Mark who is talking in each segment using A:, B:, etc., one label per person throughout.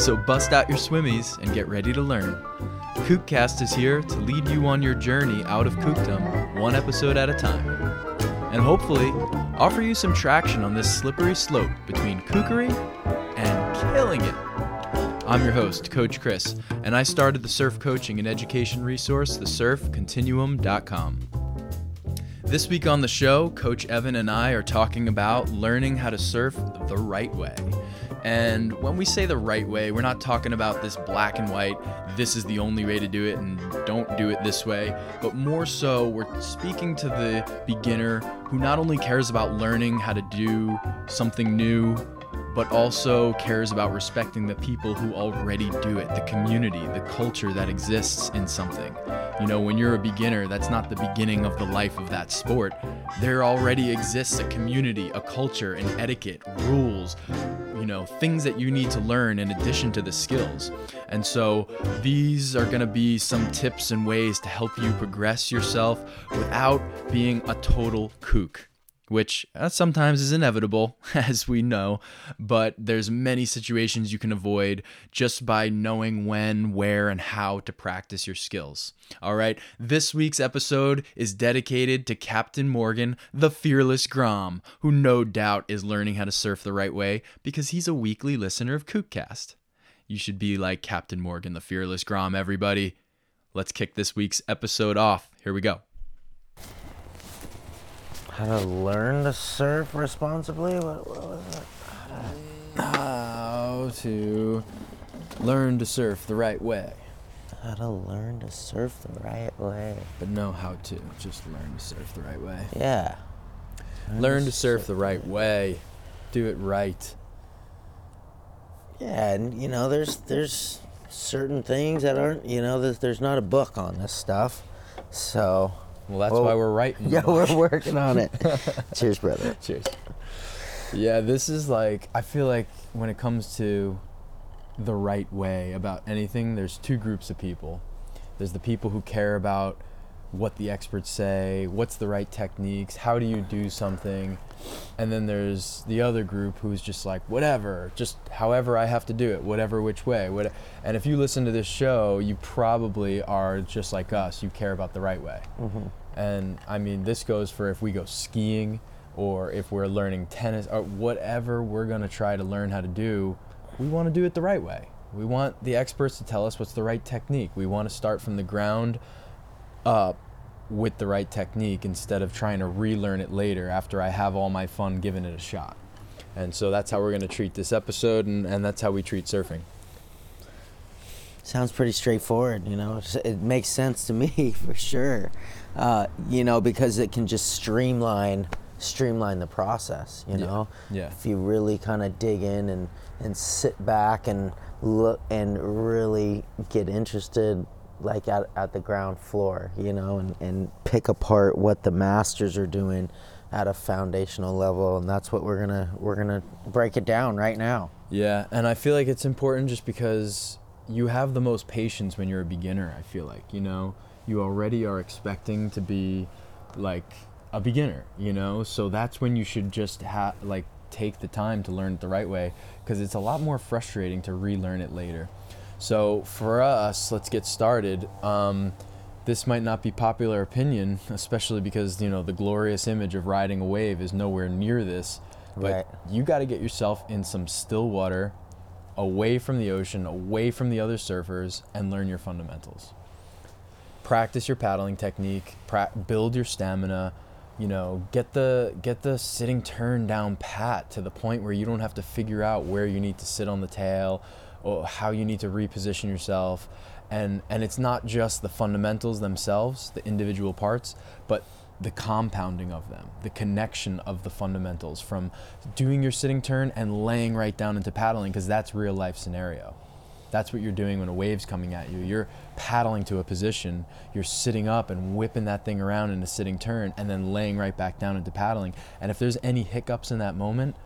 A: So bust out your swimmies and get ready to learn. Kookcast is here to lead you on your journey out of kookdom, one episode at a time. And hopefully, offer you some traction on this slippery slope between kookery and killing it. I'm your host, Coach Chris, and I started the surf coaching and education resource, thesurfcontinuum.com. This week on the show, Coach Evan and I are talking about learning how to surf the right way. And when we say the right way, we're not talking about this black and white, this is the only way to do it and don't do it this way, but more so, we're speaking to the beginner who not only cares about learning how to do something new, but also cares about respecting the people who already do it, the community, the culture that exists in something. You know, when you're a beginner, that's not the beginning of the life of that sport. There already exists a community, a culture, an etiquette, rules, you know, things that you need to learn in addition to the skills. And so these are going to be some tips and ways to help you progress yourself without being a total kook which uh, sometimes is inevitable as we know but there's many situations you can avoid just by knowing when where and how to practice your skills. All right this week's episode is dedicated to captain morgan the fearless grom who no doubt is learning how to surf the right way because he's a weekly listener of kookcast you should be like captain morgan the fearless grom everybody. Let's kick this week's episode off. Here we go
B: How to learn to surf responsibly? What, what was it?
A: how to learn to surf the right way
B: How to learn to surf the right way.
A: but know how to just learn to surf the right way
B: Yeah.
A: learn to surf the right way do it right
B: Yeah, and you know, there's there's certain things that aren't, you know, there's, there's not a book on this stuff. So,
A: well that's
B: Well,
A: why oh. we're writing
B: yeah, we're working on it. Cheers, brother.
A: cheers. Yeah this is like i feel like when it comes to the right way about anything there's two groups of people. There's the people who care about what the experts say what's the right techniques how do you do something and then there's the other group who's just like whatever just however i have to do it whatever which way what and if you listen to this show you probably are just like us you care about the right way mm-hmm. And i mean this goes for if we go skiing or if we're learning tennis or whatever we're going to try to learn how to do we want to do it the right way we want the experts to tell us what's the right technique we want to start from the ground up with the right technique instead of trying to relearn it later after I have all my fun giving it a shot. And so that's how we're going to treat this episode, and, and that's how we treat surfing.
B: Sounds pretty straightforward, you know. It makes sense to me for sure. Uh, you know, because it can just streamline streamline the process, you
A: Yeah,
B: know.
A: yeah.
B: If you really kind of dig in and and sit back and look and really get interested like at, at the ground floor, you know, and, and pick apart what the masters are doing at a foundational level and that's what we're gonna we're gonna break it down right now.
A: Yeah, and I feel like it's important just because you have the most patience when you're a beginner. I feel like, you know, you already are expecting to be like a beginner, you know? So that's when you should just have like take the time to learn it the right way because it's a lot more frustrating to relearn it later. So for us, let's get started. Um, this might not be popular opinion, especially because you know the glorious image of riding a wave is nowhere near this. But
B: Right.
A: you got to get yourself in some still water, away from the ocean, away from the other surfers, and learn your fundamentals. Practice your paddling technique. Pra- build your stamina. You know, get the get the sitting turn down pat to the point where you don't have to figure out where you need to sit on the tail, or how you need to reposition yourself. And and it's not just the fundamentals themselves, the individual parts, but the compounding of them, the connection of the fundamentals from doing your sitting turn and laying right down into paddling because that's real life scenario. That's what you're doing when a wave's coming at you. You're paddling to a position, you're sitting up and whipping that thing around in a sitting turn and then laying right back down into paddling. And if there's any hiccups in that moment,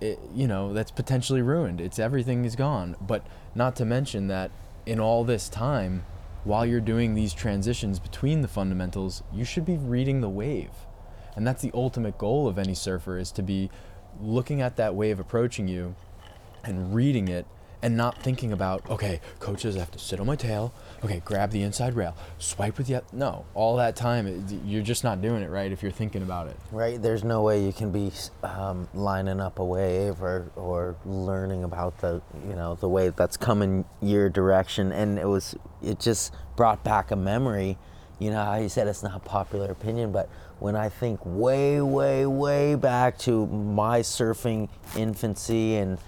A: it, you know, that's potentially ruined. It's everything is gone. But not to mention that in all this time, while you're doing these transitions between the fundamentals, you should be reading the wave. And that's the ultimate goal of any surfer is to be looking at that wave approaching you and reading it and not thinking about, okay, coaches have to sit on my tail. Okay, grab the inside rail, swipe with the no. All that time, you're just not doing it right if you're thinking about it.
B: Right, there's no way you can be um, lining up a wave or, or learning about the you know the wave that's coming your direction, and it was it just brought back a memory. You know how you said it's not popular opinion, but when I think way, way, way back to my surfing infancy and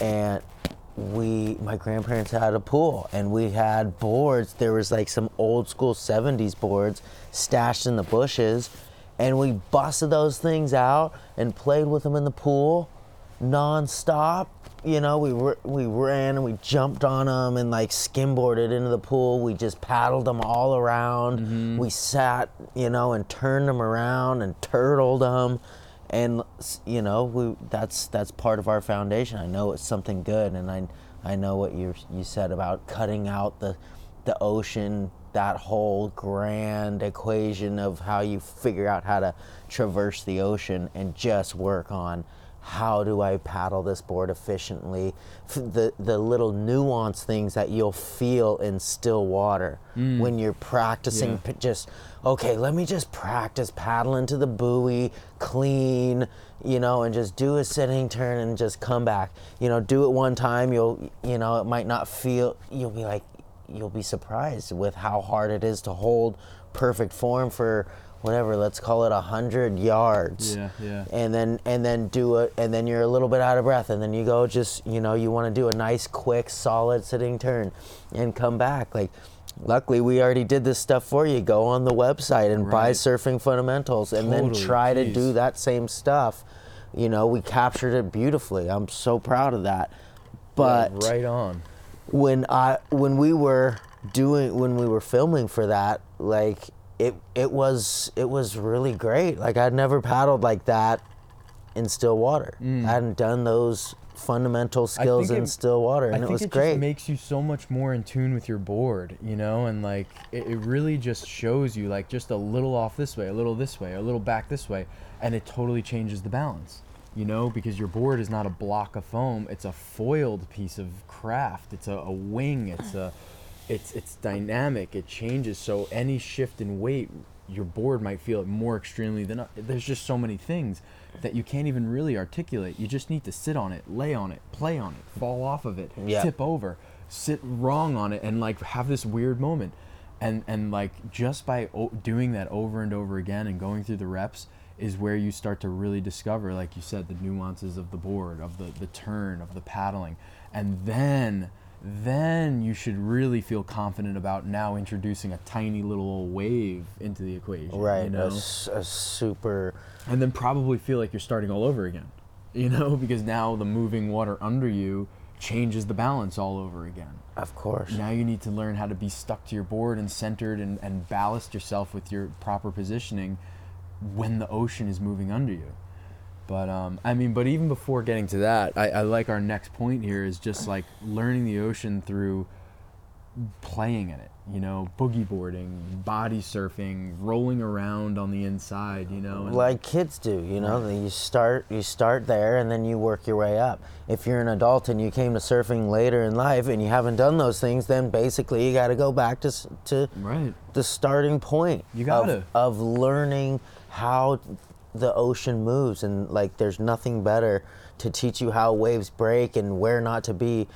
B: and we my grandparents had a pool and we had boards. There was like some old school 70s boards stashed in the bushes. And we busted those things out and played with them in the pool non-stop. You know we were we ran and we jumped on them and like skimboarded into the pool. We just paddled them all around. Mm-hmm. We sat you know and turned them around and turtled them and you know we that's that's part of our foundation. I know it's something good and i i know what you you said about cutting out the the ocean that whole grand equation of how you figure out how to traverse the ocean and just work on how do I paddle this board efficiently? The the little nuance things that you'll feel in still water mm. when you're practicing.
A: Yeah.
B: p- Just okay, let me just practice paddling to the buoy, clean, you know, and just do a sitting turn and just come back. You know, do it one time. You'll you know it might not feel. You'll be like you'll be surprised with how hard it is to hold perfect form for whatever let's call it a hundred yards.
A: Yeah, yeah.
B: and then and then do it and then you're a little bit out of breath and then you go just you know you want to do a nice quick solid sitting turn and come back. Like luckily we already did this stuff for you. Go on the website and buy surfing fundamentals and then
A: Totally,
B: try to do that same stuff. You know we captured it beautifully. I'm so proud of that. But
A: Yeah, right on.
B: when I when we were doing when we were filming for that, like it it was it was really great. Like I'd never paddled like that in still water. Mm. I hadn't done those fundamental skills in
A: it-
B: still water,
A: I
B: and it
A: think
B: was
A: it
B: great.
A: just makes you so much more in tune with your board, you know, and like it, it really just shows you like just a little off this way, a little this way, a little back this way, and it totally changes the balance, you know, because your board is not a block of foam; it's a foiled piece of craft. It's a, a wing. It's a, it's it's dynamic. It changes. So any shift in weight, your board might feel it more extremely than. There's just so many things that you can't even really articulate. You just need to sit on it, lay on it, play on it, fall off of it,
B: Yeah.
A: tip over, sit wrong on it, and like have this weird moment. And and like just by o- doing that over and over again and going through the reps is where you start to really discover, like you said, the nuances of the board, of the the turn, of the paddling, and then then you should really feel confident about now introducing a tiny little wave into the equation.
B: right,
A: You
B: a
A: know?
B: s- a, super.
A: and then probably feel like you're starting all over again you know because now the moving water under you changes the balance all over again
B: Of course.
A: now you need to learn how to be stuck to your board and centered and, and ballast yourself with your proper positioning when the ocean is moving under you but um, i mean but even before getting to that I, I like our next point here is just like learning the ocean through playing in it you know boogie boarding body surfing rolling around on the inside you know
B: like kids do you know that you start you start there and then you work your way up. If you're an adult and you came to surfing later in life and you haven't done those things then basically you got to go back to to
A: right.
B: the starting point
A: You gotta.
B: of, of learning how the ocean moves and like there's nothing better to teach you how waves break and where not to be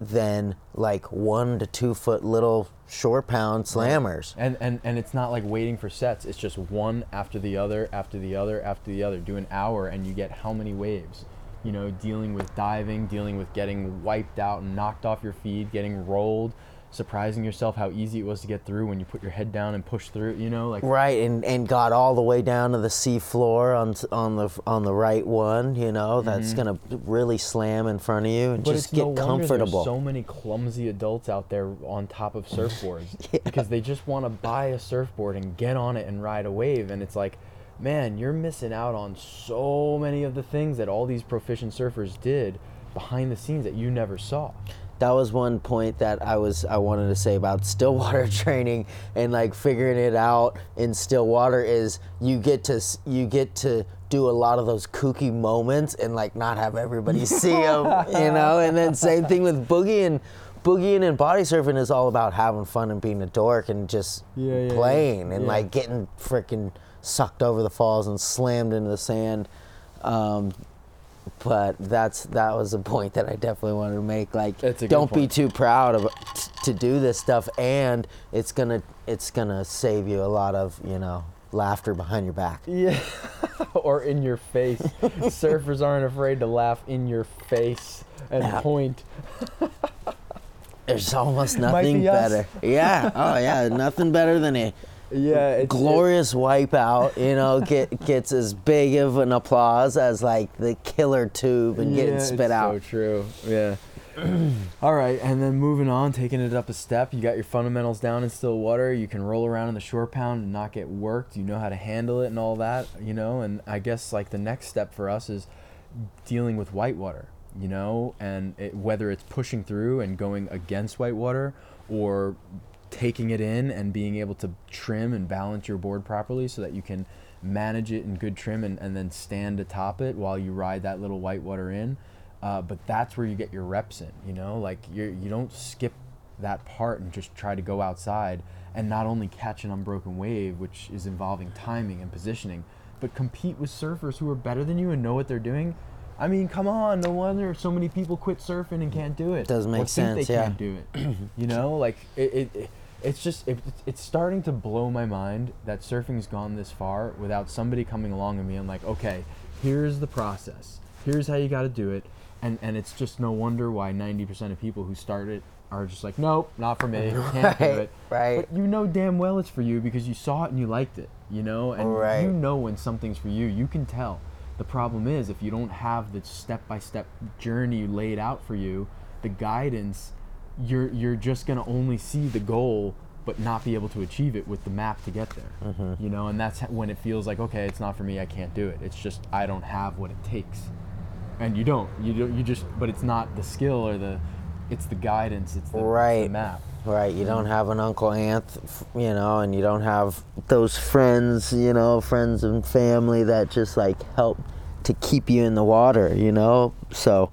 B: than like one to two foot little shore pound slammers
A: And, and and it's not like waiting for sets. It's just one after the other, after the other, after the other. Do an hour, and you get how many waves? You know, dealing with diving, dealing with getting wiped out and knocked off your feet, getting rolled, surprising yourself how easy it was to get through when you put your head down and push through. You know, like
B: Right, and, and got all the way down to the sea floor on on the on the right one. You know, that's gonna really slam in front of you and
A: Mm-hmm. But
B: just get
A: no
B: comfortable.
A: There's so many clumsy adults out there on top of surfboards because they just want to buy a surfboard and get on it and ride a wave, and it's like, man, you're missing out on so many of the things that all these proficient surfers did behind the scenes that you never saw.
B: That was one point that I was I wanted to say about Stillwater training and like figuring it out in Stillwater is you get to you get to do a lot of those kooky moments and like not have everybody see them, you know. And then same thing with boogie and boogieing and body surfing is all about having fun and being a dork and just
A: Yeah, yeah, yeah.
B: playing and
A: Yeah.
B: like getting freaking sucked over the falls and slammed into the sand. Um, but that's that was a point that I definitely wanted to make. Like,
A: That's a good
B: don't be too proud of t- to do this stuff, and it's gonna it's gonna save you a lot of you know laughter behind your back.
A: Yeah, or in your face. Surfers aren't afraid to laugh in your face and
B: Yeah.
A: point.
B: There's almost nothing
A: be
B: better. Yeah. Oh yeah. Nothing better than a
A: Yeah, it's
B: glorious wipeout. You know, get gets as big of an applause as like the killer tube and getting
A: Yeah,
B: spit
A: it's
B: out.
A: So true. Yeah. All right, and then moving on, taking it up a step. You got your fundamentals down in still water. You can roll around in the shore pound and not get worked. You know how to handle it and all that. You know, and I guess like the next step for us is dealing with whitewater. You know, and it, whether it's pushing through and going against whitewater or taking it in and being able to trim and balance your board properly so that you can manage it in good trim and, and then stand atop it while you ride that little white water in. Uh, but that's where you get your reps in, you know, like you're, you don't skip that part and just try to go outside and not only catch an unbroken wave, which is involving timing and positioning, but compete with surfers who are better than you and know what they're doing. I mean, come on, no wonder so many people quit surfing and can't do it.
B: Doesn't make
A: or think
B: sense,
A: They
B: yeah.
A: can't do it. you know, like it, it, it it's just it, it's starting to blow my mind that surfing's gone this far without somebody coming along with me and being like, okay, here's the process. Here's how you got to do it. And and it's just no wonder why 90% of people who start it are just like, nope, not for me. Can't do it.
B: right.
A: But you know damn well it's for you because you saw it and you liked it. You know, and
B: Right.
A: you know when something's for you. You can tell. The problem is if you don't have the step-by-step journey laid out for you, the guidance, you're you're just gonna only see the goal but not be able to achieve it with the map to get there.
B: Mm-hmm.
A: You know, and that's when it feels like okay, it's not for me. I can't do it. It's just I don't have what it takes, and you don't. You don't. You just. But it's not the skill or the. It's the guidance. It's the, it's the
B: Right.
A: map.
B: Right, you don't have an Uncle Anth, f- you know, and you don't have those friends, you know, friends and family that just like help to keep you in the water, you know. So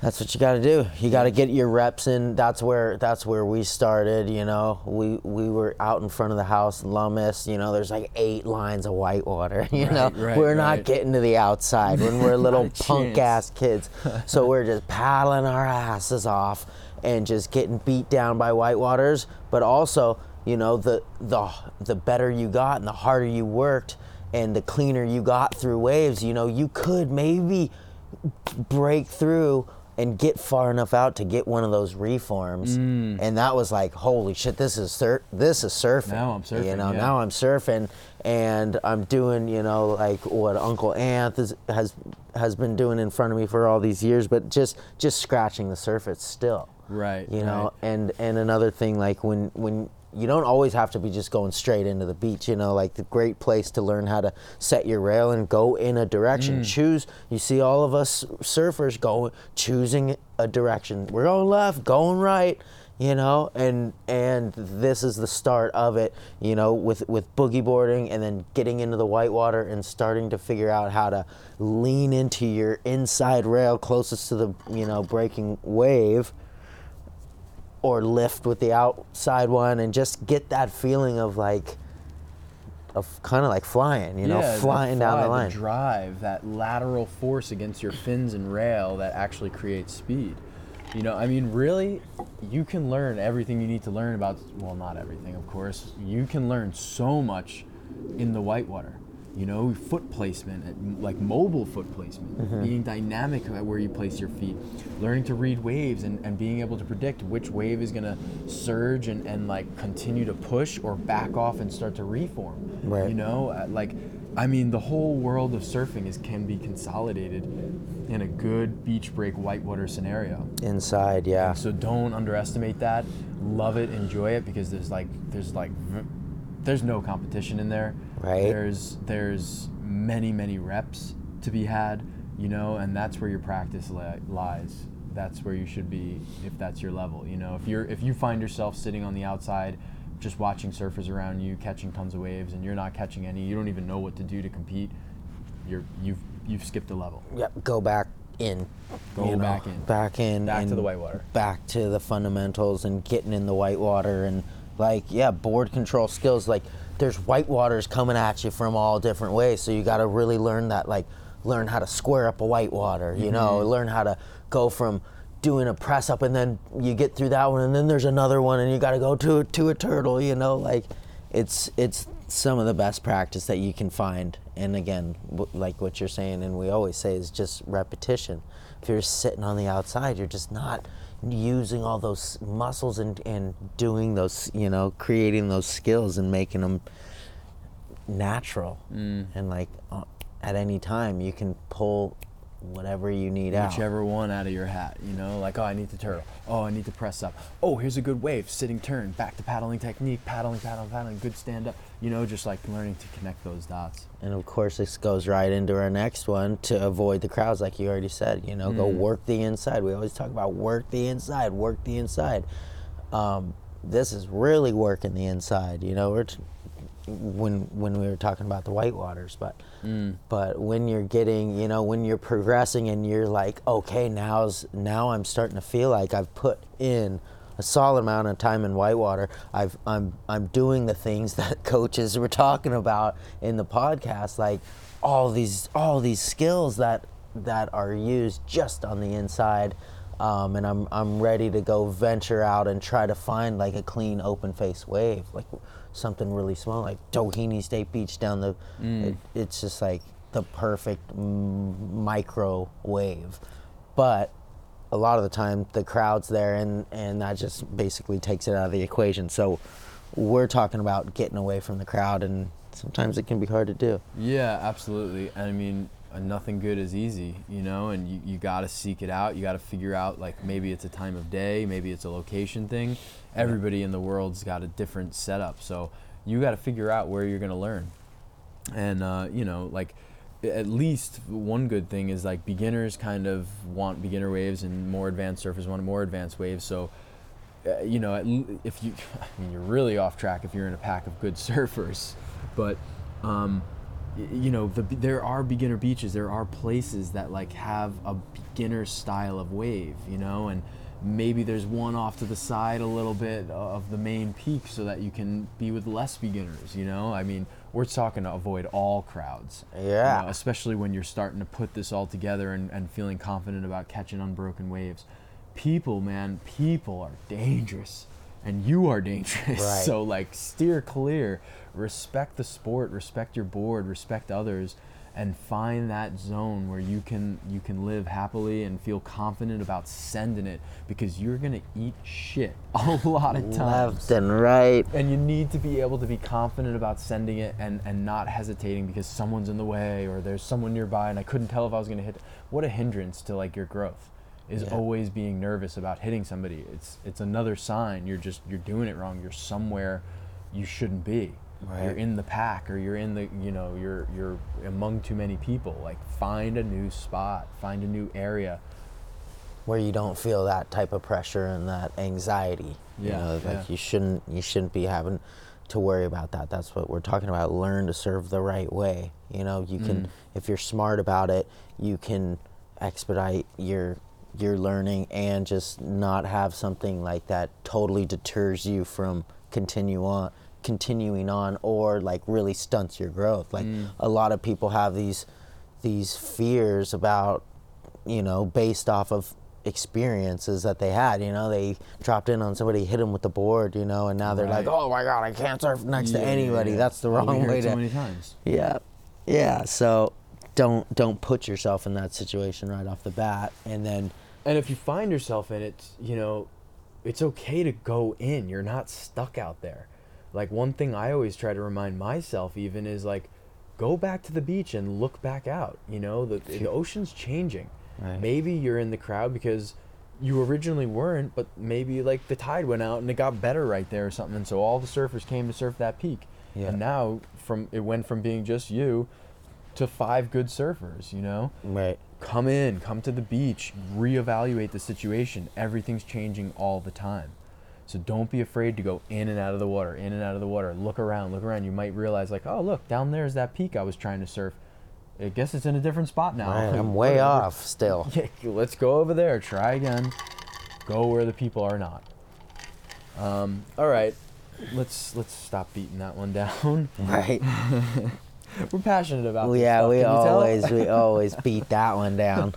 B: that's what you got to do. You got to get your reps in. That's where that's where we started, you know. We we were out in front of the house in Lummis, you know. There's like eight lines of white water, you know.
A: right,
B: we're not getting to the outside when we're little punk
A: chance.
B: ass kids. so we're just paddling our asses off and just getting beat down by whitewaters. But also, you know, the the the better you got and the harder you worked and the cleaner you got through waves, you know, you could maybe break through and get far enough out to get one of those reforms. Mm. And that was like, holy shit, this is sur- this is surfing.
A: Now I'm surfing.
B: You know,
A: yeah.
B: now I'm surfing and I'm doing, you know, like what Uncle Anth is, has has been doing in front of me for all these years, but just just scratching the surface still.
A: Right,
B: You know,
A: right.
B: and and another thing like when when you don't always have to be just going straight into the beach, you know, like the great place to learn how to set your rail and go in a direction.
A: Mm.
B: Choose you see all of us surfers go choosing a direction. We're going left, going right, you know, and and this is the start of it, you know, with with boogie boarding and then getting into the whitewater and starting to figure out how to lean into your inside rail closest to the, you know, breaking wave or lift with the outside one and just get that feeling of like of kind of like flying, you know,
A: Yeah,
B: flying down the line.
A: drive, that lateral force against your fins and rail that actually creates speed. You know, I mean, really, you can learn everything you need to learn about. Well, not everything, of course. You can learn so much in the whitewater. You know, foot placement, like mobile foot placement, being dynamic at where you place your feet, learning to read waves and, and being able to predict which wave is gonna surge and, and like continue to push or back off and start to reform.
B: Right.
A: You know, Uh, like, I mean, the whole world of surfing is can be consolidated in a good beach break whitewater scenario.
B: Inside, yeah.
A: So don't underestimate that. Love it, enjoy it because there's like there's like there's no competition in there.
B: Right.
A: There's there's many many reps to be had, you know, and that's where your practice li- lies. That's where you should be if that's your level. You know, if you're if you find yourself sitting on the outside just watching surfers around you catching tons of waves and you're not catching any, you don't even know what to do to compete. You're you've you've skipped a level.
B: Yep, go back in.
A: Go back in.
B: Back in.
A: Back to the whitewater.
B: Back to the fundamentals and getting in the whitewater and like yeah, board control skills. Like there's whitewaters coming at you from all different ways, so you got to really learn that. Like learn how to square up a whitewater. You know,
A: Mm-hmm.
B: learn how to go from doing a press up and then you get through that one and then there's another one and you got to go to to a turtle. You know, like it's it's some of the best practice that you can find. And again w- like what you're saying and we always say is just repetition. If you're sitting on the outside you're just not using all those muscles and, and doing those you know creating those skills and making them natural. And like uh, at any time you can pull whatever you need out.
A: Whichever one out of your hat, you know, like oh I need to turtle, oh I need to press up, oh here's a good wave, sitting turn, back to paddling technique, paddling, paddling, paddling, good stand up, you know, just like learning to connect those dots.
B: And of course, this goes right into our next one to avoid the crowds, like you already said. You know, go work the inside. We always talk about work the inside, work the inside. Um, this is really working the inside. You know, we're t- when when we were talking about the whitewaters, but but when you're getting, you know, when you're progressing and you're like, okay, now's now I'm starting to feel like I've put in a solid amount of time in whitewater. I've I'm I'm doing the things that coaches were talking about in the podcast, like all these all these skills that that are used just on the inside. Um, and I'm I'm ready to go venture out and try to find like a clean open face wave, like something really small, like Doheny State Beach down the. It, it's just like the perfect mm, micro wave, but a lot of the time the crowd's there and and that just basically takes it out of the equation. So we're talking about getting away from the crowd, and sometimes it can be hard to do.
A: Yeah, absolutely. I mean, uh, nothing good is easy, you know, and you, you got to seek it out. You got to figure out, like, maybe it's a time of day, maybe it's a location thing. Everybody in the world's got a different setup. So you got to figure out where you're going to learn. And, uh, you know, like, at least one good thing is like beginners kind of want beginner waves and more advanced surfers want more advanced waves. So, uh, you know, if you, I mean, you're really off track if you're in a pack of good surfers, but, um, you know, the, there are beginner beaches. There are places that like have a beginner style of wave, you know, and maybe there's one off to the side a little bit of the main peak so that you can be with less beginners, you know. I mean, we're talking to avoid all crowds. you
B: Yeah.
A: know, especially when you're starting to put this all together and, and feeling confident about catching unbroken waves. People, man, people are dangerous. And you are dangerous.
B: Right.
A: So like steer clear. Respect the sport, respect your board, respect others, and find that zone where you can you can live happily and feel confident about sending it because you're gonna eat shit a lot of times
B: Left and right.
A: and you need to be able to be confident about sending it and, and not hesitating because someone's in the way or there's someone nearby and I couldn't tell if I was going to hit. What a hindrance to like your growth is
B: Yeah.
A: always being nervous about hitting somebody. It's it's another sign you're just you're doing it wrong. You're somewhere you shouldn't be. You're in the pack or you're in the you know you're you're among too many people. Like find a new spot, find a new area.
B: where you don't feel that type of pressure and that anxiety. You
A: Yeah,
B: know, like
A: yeah.
B: you shouldn't you shouldn't be having to worry about that. That's what we're talking about. Learn to serve the right way. You know, you can
A: Mm.
B: if you're smart about it, you can expedite your your learning and just not have something like that totally deters you from continue on continuing on or like really stunts your growth. Like
A: Mm.
B: a lot of people have these these fears about you know, based off of experiences that they had. You know, they dropped in on somebody, hit them with the board, you know, and now they're like, oh my God, I can't surf next to
A: Yeah, yeah,
B: anybody.
A: yeah.
B: That's the wrong way
A: it so many times.
B: Yeah. Yeah, so don't don't put yourself in that situation right off the bat, and then
A: And if you find yourself in it, you know, it's okay to go in. You're not stuck out there. Like one thing I always try to remind myself even is like go back to the beach and look back out. You know, the the ocean's changing.
B: Right.
A: Maybe you're in the crowd because you originally weren't, but maybe like the tide went out and it got better right there or something, and so all the surfers came to surf that peak.
B: Yeah.
A: And now from it went from being just you to five good surfers, you know?
B: right,
A: come in, come to the beach, reevaluate the situation. Everything's changing all the time. So don't be afraid to go in and out of the water, in and out of the water. Look around, look around. You might realize, like, oh, look, down there's that peak I was trying to surf. I guess it's in a different spot now.
B: right. I'm way
A: Whatever.
B: off still.
A: Yeah, let's go over there. Try again. Go where the people are not. Um, all right, let's let's stop beating that one down.
B: Right.
A: We're passionate about.
B: Well,
A: this
B: yeah,
A: stuff,
B: we always we always beat that one down.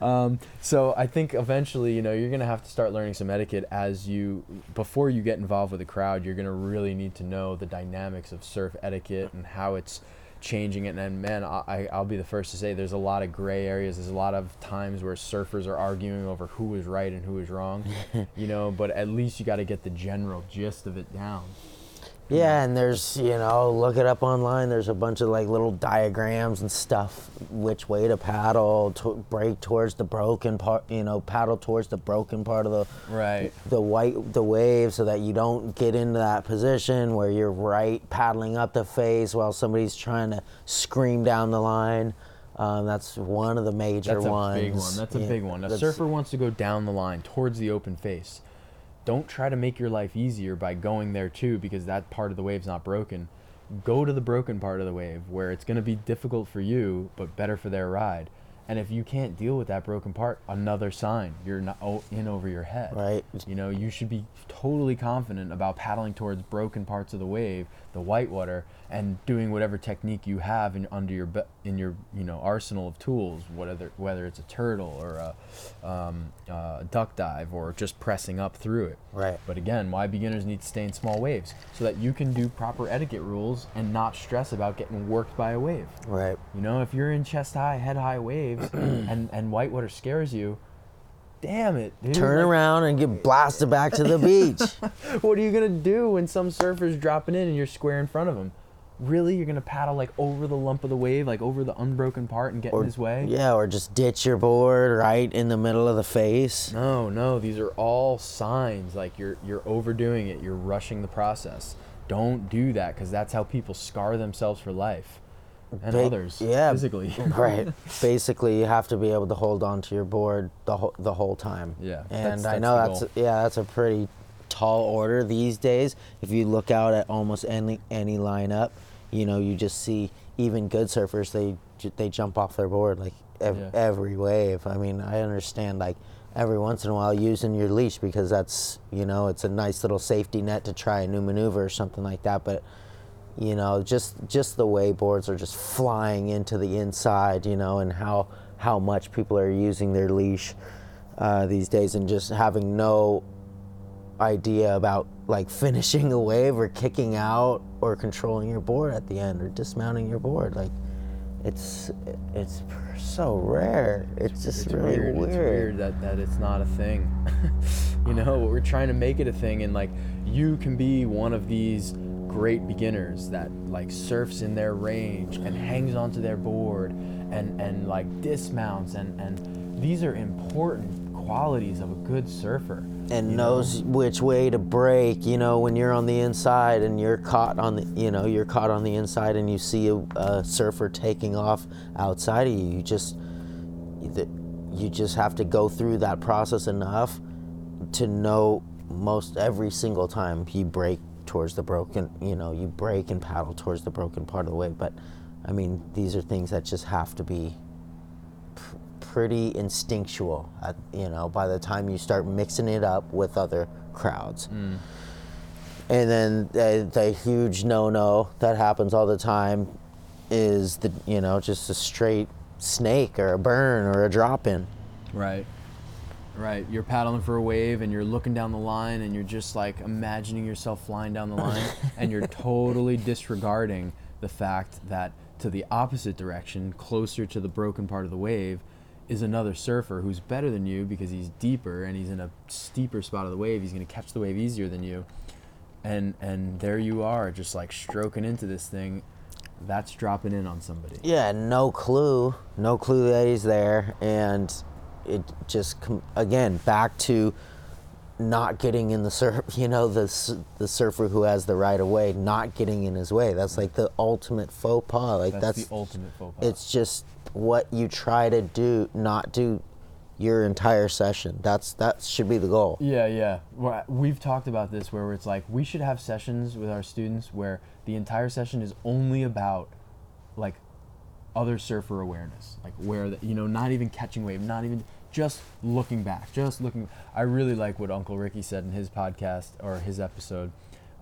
A: Um, so I think eventually, you know, you're gonna have to start learning some etiquette as you before you get involved with a crowd. You're gonna really need to know the dynamics of surf etiquette and how it's changing it. And then, man, I, I- I'll be the first to say there's a lot of gray areas. There's a lot of times where surfers are arguing over who is right and who is wrong. you know, but at least you got to get the general gist of it down.
B: Yeah, and there's you know look it up online. There's a bunch of like little diagrams and stuff, which way to paddle, to break towards the broken part. You know, paddle towards the broken part of the
A: Right.
B: the white the wave, so that you don't get into that position where you're right paddling up the face while somebody's trying to scream down the line. Um, that's one of the major
A: That's a
B: ones.
A: big one. That's a
B: Yeah,
A: big one. A surfer wants to go down the line towards the open face. Don't try to make your life easier by going there too, because that part of the wave's not broken. Go to the broken part of the wave where it's going to be difficult for you, but better for their ride. And if you can't deal with that broken part, another sign you're not oh, in over your head.
B: Right.
A: You know, you should be totally confident about paddling towards broken parts of the wave, the whitewater, and doing whatever technique you have in under your be- in your you know arsenal of tools, whether whether it's a turtle or a, um, uh, duck dive or just pressing up through it.
B: Right.
A: But again, why beginners need to stay in small waves so that you can do proper etiquette rules and not stress about getting worked by a wave.
B: Right.
A: You know, if you're in chest high, head high waves and, and whitewater scares you, damn it, dude.
B: Turn
A: like,
B: around and get blasted back to the beach.
A: What are you gonna do when some surfer's dropping in and you're square in front of him? Really, you're gonna paddle like over the lump of the wave, like over the unbroken part, and get in his way?
B: Yeah, or just ditch your board right in the middle of the face.
A: No, no, these are all signs. Like you're you're overdoing it. You're rushing the process. Don't do that because that's how people scar themselves for life, and
B: Ba-
A: others
B: yeah,
A: physically.
B: right. Basically, you have to be able to hold on to your board the whole the whole time.
A: Yeah,
B: and
A: that's-
B: I
A: that's
B: know that's
A: goal.
B: yeah, that's a pretty tall order these days. If you look out at almost any any lineup, you know you just see even good surfers they they jump off their board like ev-
A: Yeah.
B: every wave. I mean, I understand like every once in a while using your leash because that's you know it's a nice little safety net to try a new maneuver or something like that, but you know just just the way boards are just flying into the inside you know and how how much people are using their leash uh, these days and just having no idea about like finishing a wave or kicking out or controlling your board at the end or dismounting your board like it's it's so rare it's just
A: it's
B: really
A: weird.
B: weird,
A: It's weird that, that it's not a thing. you know, we're trying to make it a thing, and like you can be one of these great beginners that like surfs in their range and hangs onto their board and and like dismounts and and these are important qualities of a good surfer.
B: And knows which way to break you know when you're on the inside and you're caught on the you know you're caught on the inside and you see a, a surfer taking off outside of you you just you- just have to go through that process enough to know most every single time you break towards the broken you know you break and paddle towards the broken part of the wave but i mean these are things that just have to be pretty instinctual at, you know by the time you start mixing it up with other crowds mm. and then the, the huge no-no that happens all the time is the you know just a straight snake or a burn or a drop in
A: Right. Right. You're paddling for a wave and you're looking down the line and you're just like imagining yourself flying down the line and you're totally disregarding the fact that to the opposite direction, closer to the broken part of the wave, is another surfer who's better than you because he's deeper and he's in a steeper spot of the wave. He's going to catch the wave easier than you. And and there you are just like stroking into this thing. That's dropping in on somebody.
B: Yeah, no clue, no clue that he's there, and it just again back to not getting in the surf. You know, the the surfer who has the right of way, not getting in his way. That's like the ultimate faux pas. Like
A: That's,
B: that's,
A: the ultimate faux pas.
B: it's just what you try to do, not do your entire session. That's that should be the goal.
A: Yeah, yeah. We've talked about this where it's like we should have sessions with our students where the entire session is only about like other surfer awareness, like where the, you know not even catching wave, not even just looking back, just looking. I really like what Uncle Ricky said in his podcast or his episode,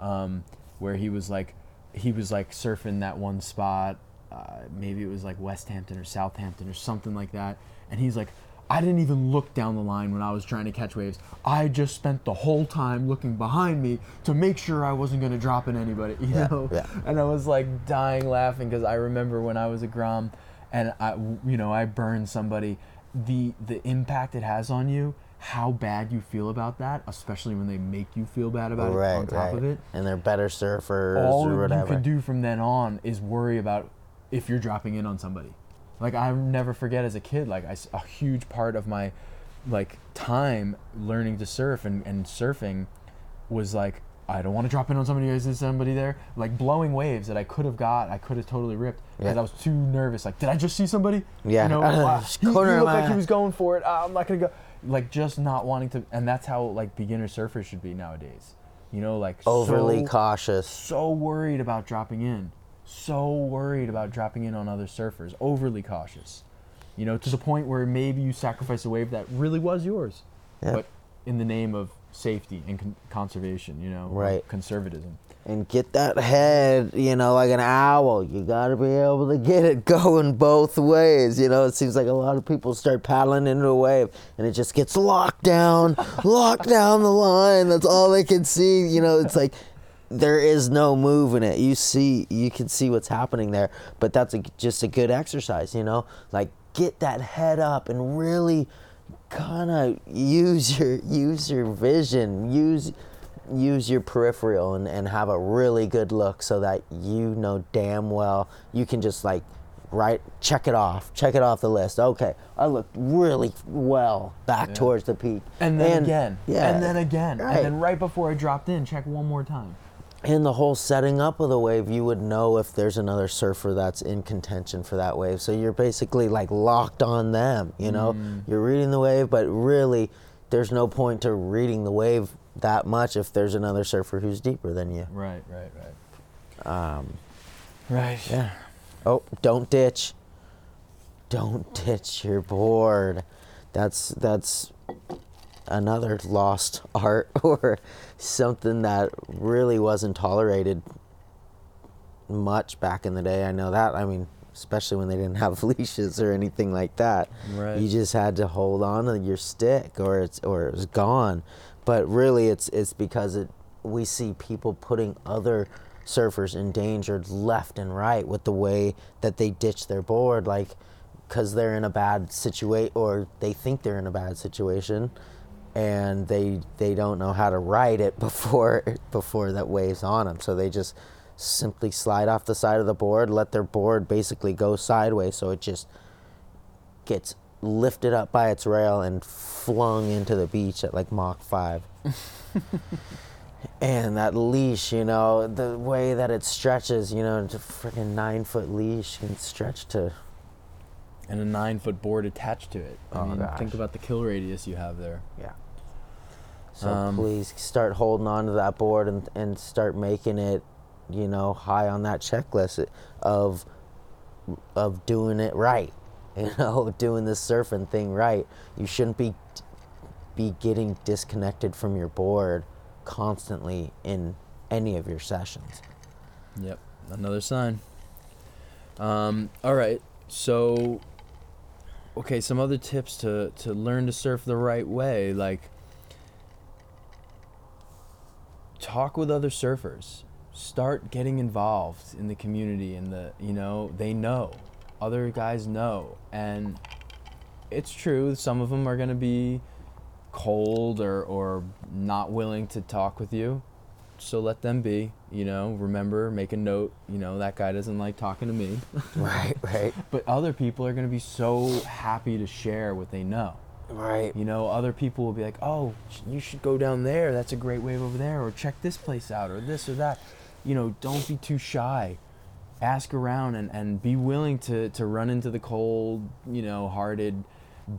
A: um, where he was like, he was like surfing that one spot, uh, maybe it was like West Hampton or Southampton or something like that, and he's like. I didn't even look down the line when I was trying to catch waves. I just spent the whole time looking behind me to make sure I wasn't going to drop in anybody, you
B: Yeah,
A: know?
B: yeah.
A: And I was like dying laughing because I remember when I was a Grom and I, you know, I burned somebody, the the impact it has on you, how bad you feel about that, especially when they make you feel bad about
B: right,
A: it on top
B: right.
A: of it.
B: And they're better surfers
A: All
B: or
A: you can do from then on is worry about if you're dropping in on somebody. Like I never forget as a kid, like I a huge part of my like time learning to surf and, and surfing was like I don't want to drop in on somebody. Is there somebody there? Like blowing waves that I could have got, I could have totally ripped because
B: Yeah.
A: I was too nervous. Like, did I just see somebody?
B: Yeah.
A: You know, uh, he, he looked like he was going for it. Uh, I'm not gonna go. Like, just not wanting to, and that's how like beginner surfers should be nowadays. You know, like
B: Overly
A: so,
B: cautious.
A: so worried about dropping in, so worried about dropping in on other surfers, overly cautious. You know, to the point where maybe you sacrifice a wave that really was yours,
B: Yeah.
A: but in the name of safety and con- conservation, you know,
B: Right.
A: conservatism.
B: and get that head, you know, like an owl. You got to be able to get it going both ways. You know, it seems like a lot of people start paddling into a wave and it just gets locked down, locked down the line. That's all they can see. You know, it's like there is no move in it. You see, you can see what's happening there, but that's a, just a good exercise, you know? Like get that head up and really kind of use your use your vision, use use your peripheral and, and have a really good look so that you know damn well you can just like right check it off check it off the list okay i looked really well back
A: Yeah.
B: towards the peak
A: And then again,
B: yeah
A: and then again,
B: right.
A: and then right before I dropped in, check one more time.
B: In the whole setting up of the wave, you would know if there's another surfer that's in contention for that wave. So you're basically like locked on them, you know? You're reading the wave, but really, there's no point to reading the wave that much if there's another surfer who's deeper than you.
A: Right, right, right.
B: Um,
A: Right.
B: yeah. Oh, don't ditch. Don't ditch your board. That's that's another lost art or something that really wasn't tolerated much back in the day. I know that. I mean, especially when they didn't have leashes or anything like that.
A: Right.
B: You just had to hold on to your stick or it's or it was gone. But really it's it's because it we see people putting other surfers endangered left and right with the way that they ditch their board like because they're in a bad situation or they think they're in a bad situation and they they don't know how to ride it before before that wave's on them so they just simply slide off the side of the board let their board basically go sideways so it just gets lifted up by its rail and flung into the beach at like Mach 5 and that leash you know the way that it stretches you know it's a freaking nine foot leash can stretch to
A: And a nine foot board attached to it. I
B: Oh,
A: mean, think about the kill radius you have there.
B: Yeah. So
A: Um,
B: please start holding on to that board and, and start making it, you know, high on that checklist of of doing it right. You know, doing this surfing thing right. You shouldn't be be getting disconnected from your board constantly in any of your sessions.
A: Yep, another sign. Um, all right, so okay, some other tips to to learn to surf the right way, like talk with other surfers. start getting involved in the community and the you know they know. Other guys know. And it's true some of them are going to be cold or, or not willing to talk with you. So let them be you know remember make a note you know that guy doesn't like talking to me.
B: Right, right,
A: but other people are going to be so happy to share what they know
B: right.
A: you know other people will be like oh you should go down there. That's a great wave over there. Or check this place out or this or that. You know don't be too shy. Ask around and, and be willing to, to run into the cold you know hearted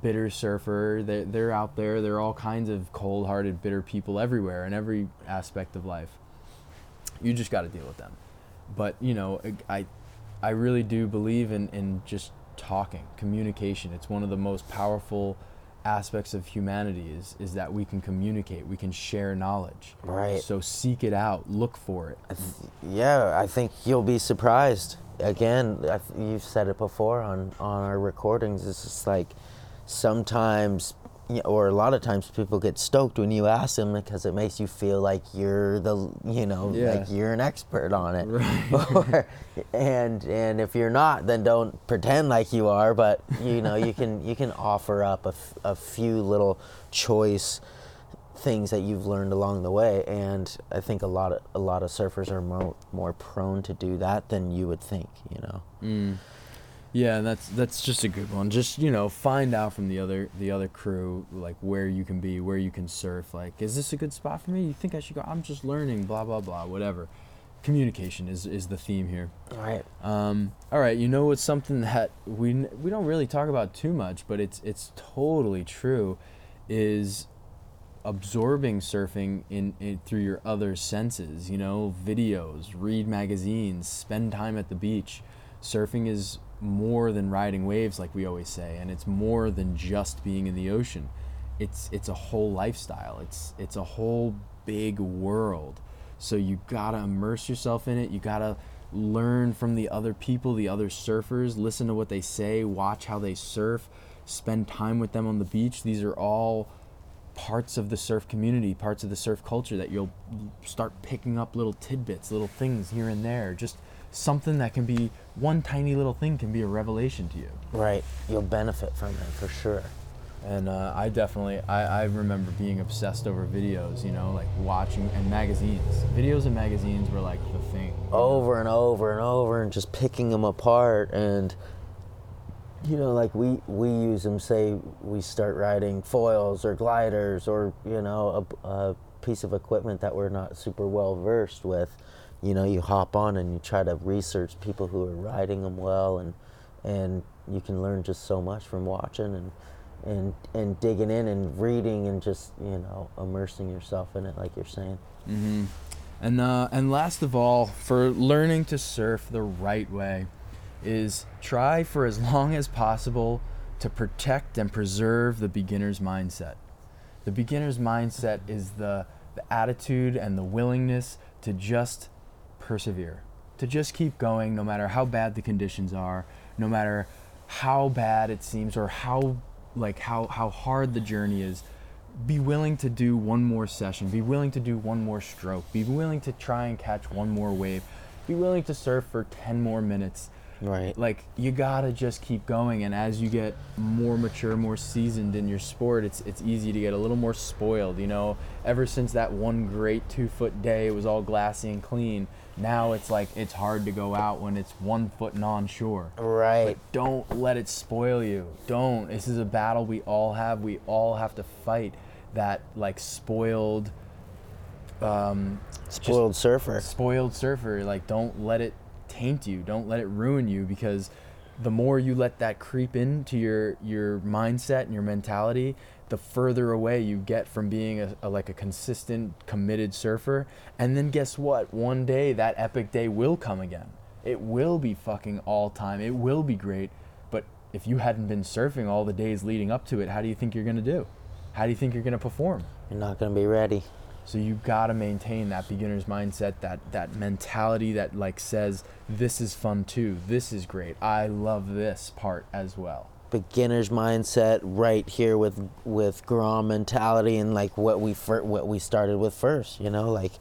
A: bitter surfer. They're, they're out there. There are all kinds of cold hearted bitter people everywhere in every aspect of life. You just got to deal with them. But you know i i really do believe in in just talking communication. It's one of the most powerful aspects of humanity is is that we can communicate we can share knowledge
B: Right.
A: so seek it out look for it
B: I th- yeah, I think you'll be surprised. Again, I th- you've said it before on, on our recordings. It's just like sometimes, or a lot of times, people get stoked when you ask them because it makes you feel like you're the, you know,
A: Yeah.
B: like you're an expert on it.
A: Right.
B: Or- and and if you're not, then don't pretend like you are. But you know, you can you can offer up a, f- a few little choice things that you've learned along the way and i think a lot of a lot of surfers are more more prone to do that than you would think you know
A: Mm. Yeah, that's that's just a good one. Just you know, find out from the other the other crew like where you can be, where you can surf. Like, is this a good spot for me? You think I should go? I'm just learning. Blah blah blah. Whatever. Communication is is the theme here.
B: All right.
A: Um, all right. you know what's something that we we don't really talk about too much, but it's it's totally true, is absorbing surfing in, in through your other senses. You know, videos, read magazines, spend time at the beach. Surfing is more than riding waves, like we always say, and it's more than just being in the ocean. It's it's a whole lifestyle. It's it's a whole big world. So you gotta immerse yourself in it. You gotta learn from the other people, the other surfers, listen to what they say, watch how they surf, spend time with them on the beach. These are all parts of the surf community, parts of the surf culture that you'll start picking up little tidbits, little things here and there. Just something that can be one tiny little thing can be a revelation to you.
B: right you'll benefit from it for sure
A: And uh, I definitely, I, I remember being obsessed over videos, you know, like watching and magazines. Videos and magazines were like the thing. know?
B: over and over and over and just picking them apart and you know like we we use them say we start riding foils or gliders or you know a, a piece of equipment that we're not super well versed with you know you hop on and you try to research people who are riding them well and and you can learn just so much from watching and and and digging in and reading and just you know immersing yourself in it like you're saying
A: hmm And uh, and last of all, for learning to surf the right way, is try for as long as possible to protect and preserve the beginner's mindset. The beginner's mindset is the the attitude and the willingness to just persevere, to just keep going no matter how bad the conditions are, no matter how bad it seems or how like how how hard the journey is be willing to do one more session. Be willing to do one more stroke. Be willing to try and catch one more wave. Be willing to surf for 10 more minutes.
B: Right.
A: Like you gotta just keep going and as you get more mature more seasoned in your sport it's it's easy to get a little more spoiled you know? Ever since that one great two foot day it was all glassy and clean now it's like it's hard to go out when it's one foot and on shore
B: right But
A: don't let it spoil you. Don't. This is a battle we all have. We all have to fight that like spoiled um
B: spoiled surfer
A: spoiled surfer. Like don't let it taint you. Don't let it ruin you because the more you let that creep into your your mindset and your mentality, the further away you get from being a, a like a consistent committed surfer. And then guess what? One day that epic day will come again. It will be fucking all time. It will be great. But if you hadn't been surfing all the days leading up to it, how do you think you're going to do? How do you think you're going to perform?
B: you're not going to be ready
A: So you gotta maintain that beginner's mindset, that that mentality that like says this is fun too, this is great, I love this part as well.
B: Beginner's mindset right here with with Grom mentality and like what we fir- what we started with first. You know, like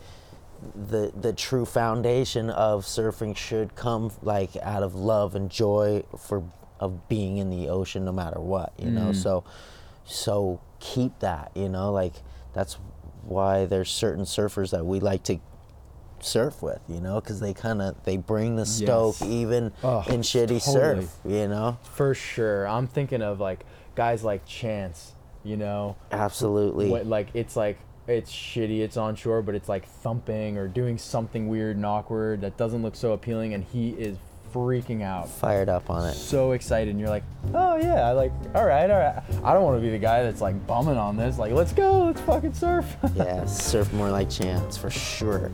B: the the true foundation of surfing should come like out of love and joy for of being in the ocean no matter what you know? Mm. So so keep that you know? Like that's why there's certain surfers that we like to surf with you know because they kind of they bring the stoke
A: Yes.
B: even
A: Oh,
B: in shitty
A: totally.
B: surf you know
A: For sure. I'm thinking of like guys like Chance, you know,
B: absolutely
A: what like it's like it's shitty, it's on shore, but it's like thumping or doing something weird and awkward that doesn't look so appealing and he is freaking out.
B: fired up on it
A: So excited and you're like, "Oh yeah, I like all right, all right." I don't want to be the guy that's like bumming on this. Like, "Let's go. Let's fucking surf."
B: yeah surf more like chance for sure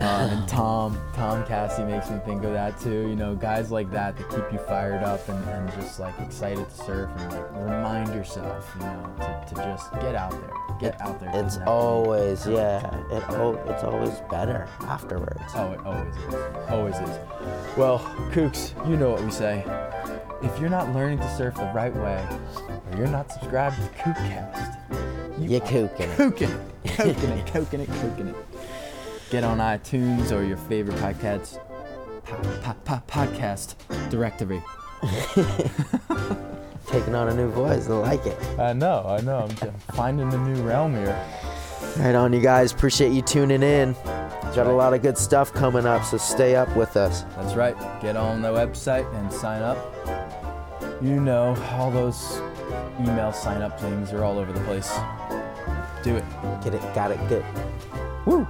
A: Um, and Tom, Tom Cassie makes me think of that too. You know, guys like that that keep you fired up and, and just like excited to surf and like remind yourself, you know, to, to just get out there, get out there.
B: It's
A: doesn't have to be
B: always, yeah. It oh, it's always better afterwards.
A: Oh, it always is. Always is. Well, Kooks, you know what we say. If you're not learning to surf the right way, or you're not subscribed to Kookcast, you
B: You
A: are
B: kooking it.
A: Kooking it. Kooking it. Kooking it. Kooking it. Get on iTunes or your favorite podcast po- po- po- podcast directory.
B: Taking on a new voice. I like it.
A: I know, I know. I'm just finding a new realm here.
B: Right on, you guys. Appreciate you tuning in. Got a lot of good stuff coming up, so stay up with us.
A: That's right. Get on the website and sign up. You know, all those email sign up things are all over the place. Do it.
B: Get it, got it good.
A: Woo!